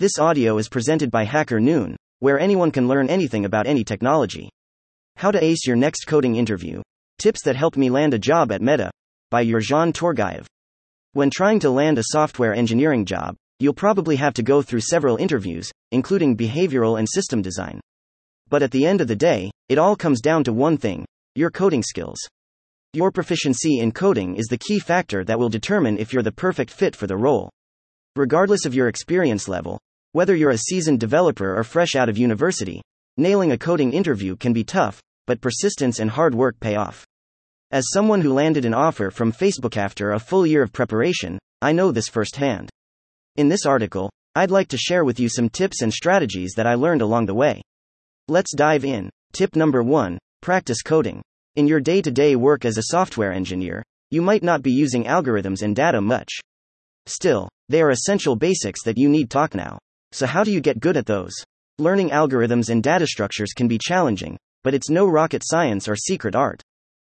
This audio is presented by HackerNoon, where anyone can learn anything about any technology. How to Ace Your Next Coding Interview Tips That Helped Me Land a Job at Meta by Yerzhan Torgayev. When trying to land a software engineering job, you'll probably have to go through several interviews, including behavioral and system design. But at the end of the day, it all comes down to one thing your coding skills. Your proficiency in coding is the key factor that will determine if you're the perfect fit for the role. Regardless of your experience level, whether you're a seasoned developer or fresh out of university, nailing a coding interview can be tough, but persistence and hard work pay off. As someone who landed an offer from Facebook after a full year of preparation, I know this firsthand. In this article, I'd like to share with you some tips and strategies that I learned along the way. Let's dive in. Tip number 1 Practice coding. In your day to day work as a software engineer, you might not be using algorithms and data much. Still, they are essential basics that you need talk now. So, how do you get good at those? Learning algorithms and data structures can be challenging, but it's no rocket science or secret art.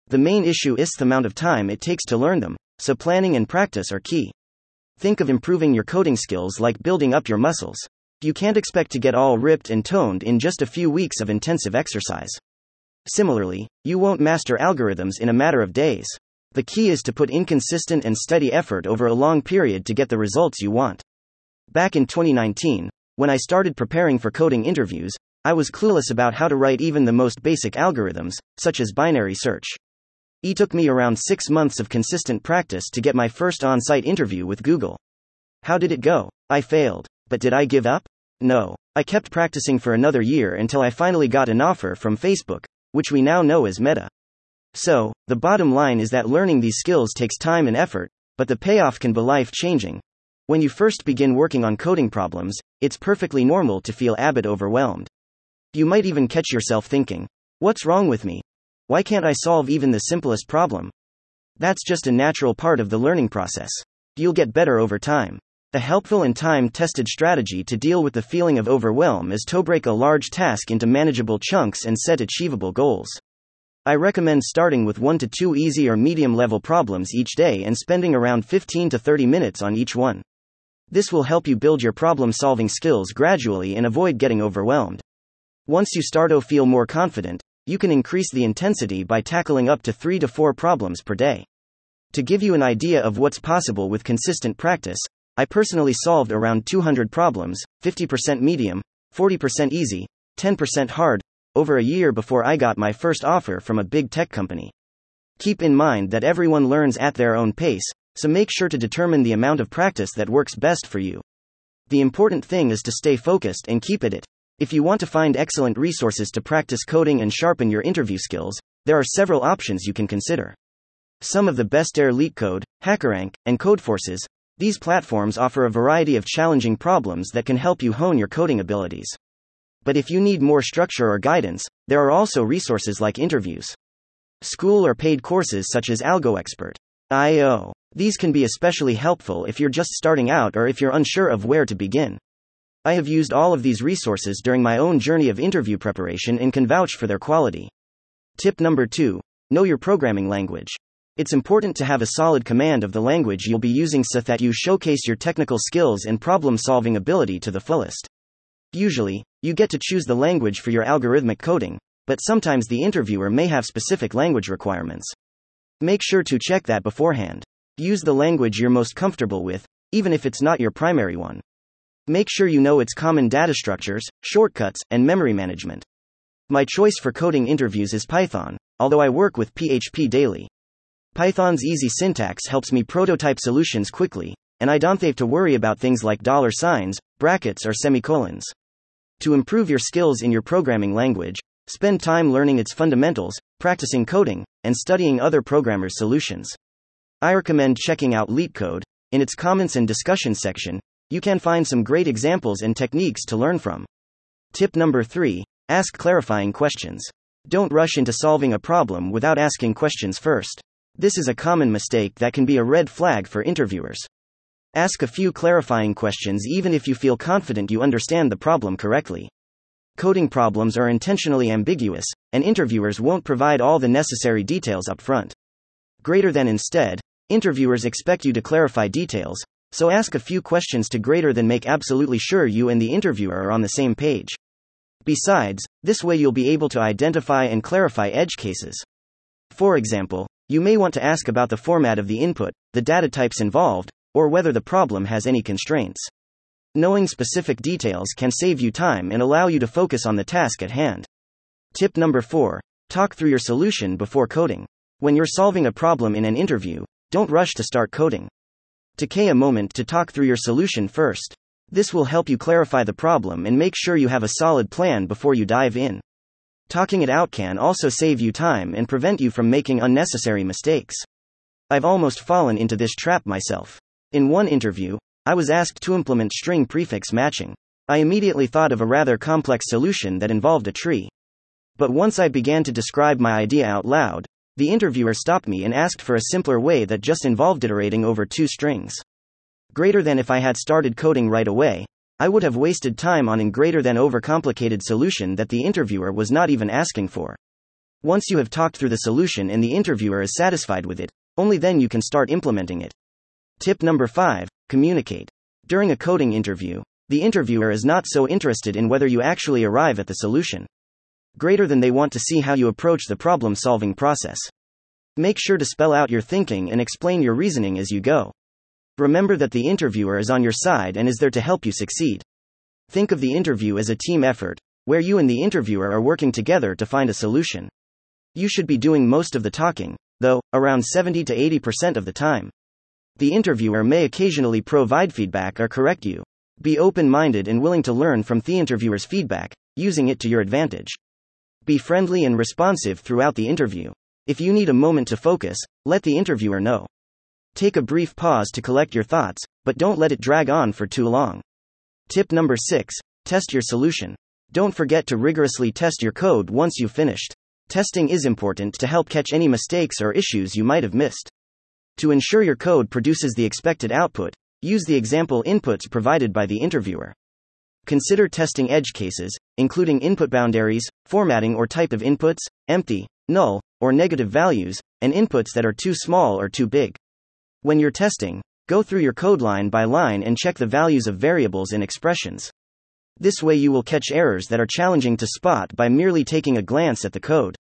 The main issue is the amount of time it takes to learn them, so planning and practice are key. Think of improving your coding skills like building up your muscles. You can't expect to get all ripped and toned in just a few weeks of intensive exercise. Similarly, you won't master algorithms in a matter of days. The key is to put inconsistent and steady effort over a long period to get the results you want. Back in 2019, when I started preparing for coding interviews, I was clueless about how to write even the most basic algorithms, such as binary search. It took me around six months of consistent practice to get my first on site interview with Google. How did it go? I failed. But did I give up? No. I kept practicing for another year until I finally got an offer from Facebook, which we now know as Meta. So, the bottom line is that learning these skills takes time and effort, but the payoff can be life changing. When you first begin working on coding problems, it's perfectly normal to feel a bit overwhelmed. You might even catch yourself thinking, What's wrong with me? Why can't I solve even the simplest problem? That's just a natural part of the learning process. You'll get better over time. A helpful and time tested strategy to deal with the feeling of overwhelm is to break a large task into manageable chunks and set achievable goals. I recommend starting with 1 to 2 easy or medium level problems each day and spending around 15 to 30 minutes on each one. This will help you build your problem solving skills gradually and avoid getting overwhelmed. Once you start to feel more confident, you can increase the intensity by tackling up to 3 to 4 problems per day. To give you an idea of what's possible with consistent practice, I personally solved around 200 problems, 50% medium, 40% easy, 10% hard, over a year before I got my first offer from a big tech company. Keep in mind that everyone learns at their own pace, so make sure to determine the amount of practice that works best for you. The important thing is to stay focused and keep at it. If you want to find excellent resources to practice coding and sharpen your interview skills, there are several options you can consider. Some of the best are LeetCode, HackerRank, and Codeforces. These platforms offer a variety of challenging problems that can help you hone your coding abilities. But if you need more structure or guidance, there are also resources like interviews. School or paid courses such as AlgoExpert. IO. These can be especially helpful if you're just starting out or if you're unsure of where to begin. I have used all of these resources during my own journey of interview preparation and can vouch for their quality. Tip number 2 Know your programming language. It's important to have a solid command of the language you'll be using so that you showcase your technical skills and problem solving ability to the fullest. Usually, you get to choose the language for your algorithmic coding, but sometimes the interviewer may have specific language requirements. Make sure to check that beforehand. Use the language you're most comfortable with, even if it's not your primary one. Make sure you know its common data structures, shortcuts, and memory management. My choice for coding interviews is Python, although I work with PHP daily. Python's easy syntax helps me prototype solutions quickly, and I don't have to worry about things like dollar signs, brackets, or semicolons. To improve your skills in your programming language, spend time learning its fundamentals, practicing coding, and studying other programmers' solutions. I recommend checking out LeetCode. In its comments and discussion section, you can find some great examples and techniques to learn from. Tip number 3 Ask clarifying questions. Don't rush into solving a problem without asking questions first. This is a common mistake that can be a red flag for interviewers. Ask a few clarifying questions even if you feel confident you understand the problem correctly. Coding problems are intentionally ambiguous, and interviewers won't provide all the necessary details up front. Greater than instead, Interviewers expect you to clarify details, so ask a few questions to greater than make absolutely sure you and the interviewer are on the same page. Besides, this way you'll be able to identify and clarify edge cases. For example, you may want to ask about the format of the input, the data types involved, or whether the problem has any constraints. Knowing specific details can save you time and allow you to focus on the task at hand. Tip number 4 Talk through your solution before coding. When you're solving a problem in an interview, don't rush to start coding. Take a moment to talk through your solution first. This will help you clarify the problem and make sure you have a solid plan before you dive in. Talking it out can also save you time and prevent you from making unnecessary mistakes. I've almost fallen into this trap myself. In one interview, I was asked to implement string prefix matching. I immediately thought of a rather complex solution that involved a tree. But once I began to describe my idea out loud, the interviewer stopped me and asked for a simpler way that just involved iterating over two strings. Greater than if I had started coding right away, I would have wasted time on a greater than overcomplicated solution that the interviewer was not even asking for. Once you have talked through the solution and the interviewer is satisfied with it, only then you can start implementing it. Tip number 5 Communicate. During a coding interview, the interviewer is not so interested in whether you actually arrive at the solution greater than they want to see how you approach the problem solving process. Make sure to spell out your thinking and explain your reasoning as you go. Remember that the interviewer is on your side and is there to help you succeed. Think of the interview as a team effort, where you and the interviewer are working together to find a solution. You should be doing most of the talking, though, around 70 to 80% of the time. The interviewer may occasionally provide feedback or correct you. Be open minded and willing to learn from the interviewer's feedback, using it to your advantage. Be friendly and responsive throughout the interview. If you need a moment to focus, let the interviewer know. Take a brief pause to collect your thoughts, but don't let it drag on for too long. Tip number 6 Test your solution. Don't forget to rigorously test your code once you've finished. Testing is important to help catch any mistakes or issues you might have missed. To ensure your code produces the expected output, use the example inputs provided by the interviewer. Consider testing edge cases, including input boundaries, formatting or type of inputs, empty, null, or negative values, and inputs that are too small or too big. When you're testing, go through your code line by line and check the values of variables and expressions. This way, you will catch errors that are challenging to spot by merely taking a glance at the code.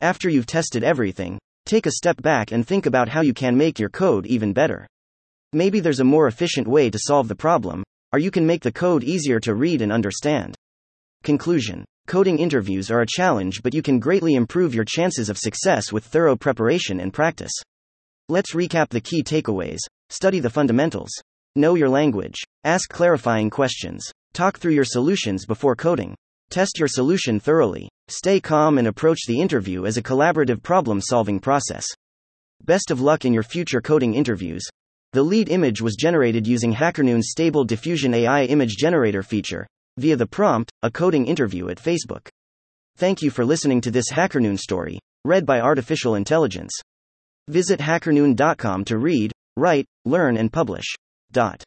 After you've tested everything, take a step back and think about how you can make your code even better. Maybe there's a more efficient way to solve the problem, or you can make the code easier to read and understand. Conclusion Coding interviews are a challenge, but you can greatly improve your chances of success with thorough preparation and practice. Let's recap the key takeaways study the fundamentals, know your language, ask clarifying questions, talk through your solutions before coding, test your solution thoroughly, stay calm, and approach the interview as a collaborative problem solving process. Best of luck in your future coding interviews. The lead image was generated using HackerNoon's Stable Diffusion AI image generator feature, via the prompt, a coding interview at Facebook. Thank you for listening to this HackerNoon story, read by Artificial Intelligence. Visit hackernoon.com to read, write, learn, and publish. Dot.